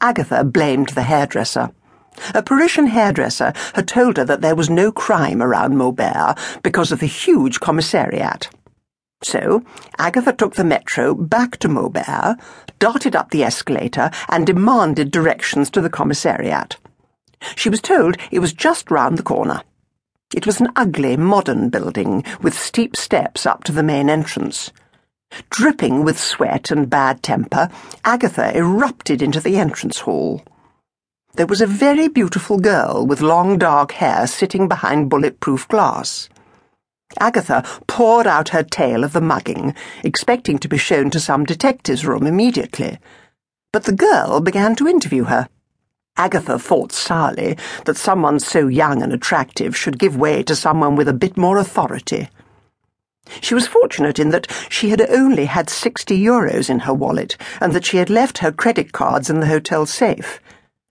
Agatha blamed the hairdresser. A Parisian hairdresser had told her that there was no crime around Maubert because of the huge commissariat. So, Agatha took the metro back to Maubert, darted up the escalator, and demanded directions to the commissariat. She was told it was just round the corner. It was an ugly, modern building with steep steps up to the main entrance. Dripping with sweat and bad temper, Agatha erupted into the entrance hall. There was a very beautiful girl with long dark hair sitting behind bulletproof glass. Agatha poured out her tale of the mugging, expecting to be shown to some detective's room immediately. But the girl began to interview her. Agatha thought sourly that someone so young and attractive should give way to someone with a bit more authority. She was fortunate in that she had only had sixty euros in her wallet and that she had left her credit cards in the hotel safe.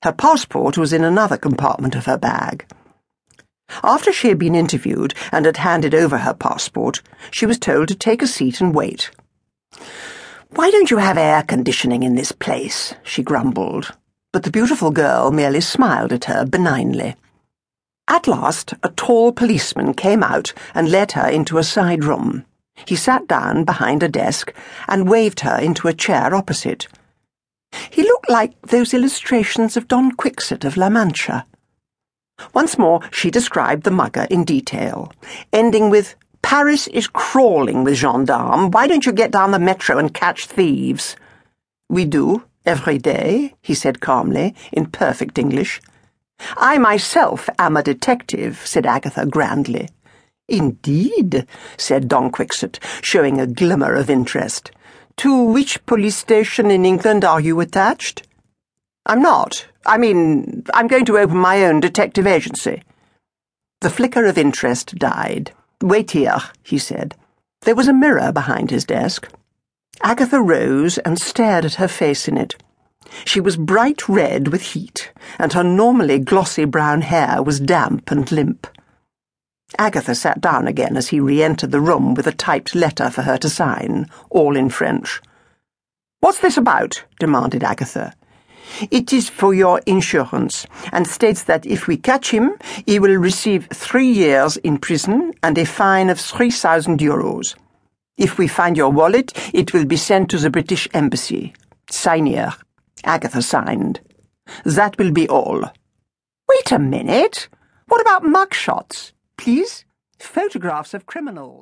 Her passport was in another compartment of her bag. After she had been interviewed and had handed over her passport, she was told to take a seat and wait. Why don't you have air conditioning in this place? she grumbled, but the beautiful girl merely smiled at her benignly. At last, a tall policeman came out and led her into a side room. He sat down behind a desk and waved her into a chair opposite. He looked like those illustrations of Don Quixote of La Mancha. Once more, she described the mugger in detail, ending with, Paris is crawling with gendarmes. Why don't you get down the metro and catch thieves? We do, every day, he said calmly, in perfect English. I myself am a detective, said Agatha grandly. Indeed, said Don Quixote, showing a glimmer of interest. To which police station in England are you attached? I'm not. I mean, I'm going to open my own detective agency. The flicker of interest died. Wait here, he said. There was a mirror behind his desk. Agatha rose and stared at her face in it. She was bright red with heat, and her normally glossy brown hair was damp and limp. Agatha sat down again as he re entered the room with a typed letter for her to sign, all in French. What's this about? demanded Agatha. It is for your insurance, and states that if we catch him, he will receive three years in prison and a fine of three thousand euros. If we find your wallet, it will be sent to the British Embassy. Sign here. Agatha signed. That will be all. Wait a minute. What about mugshots? Please? Photographs of criminals.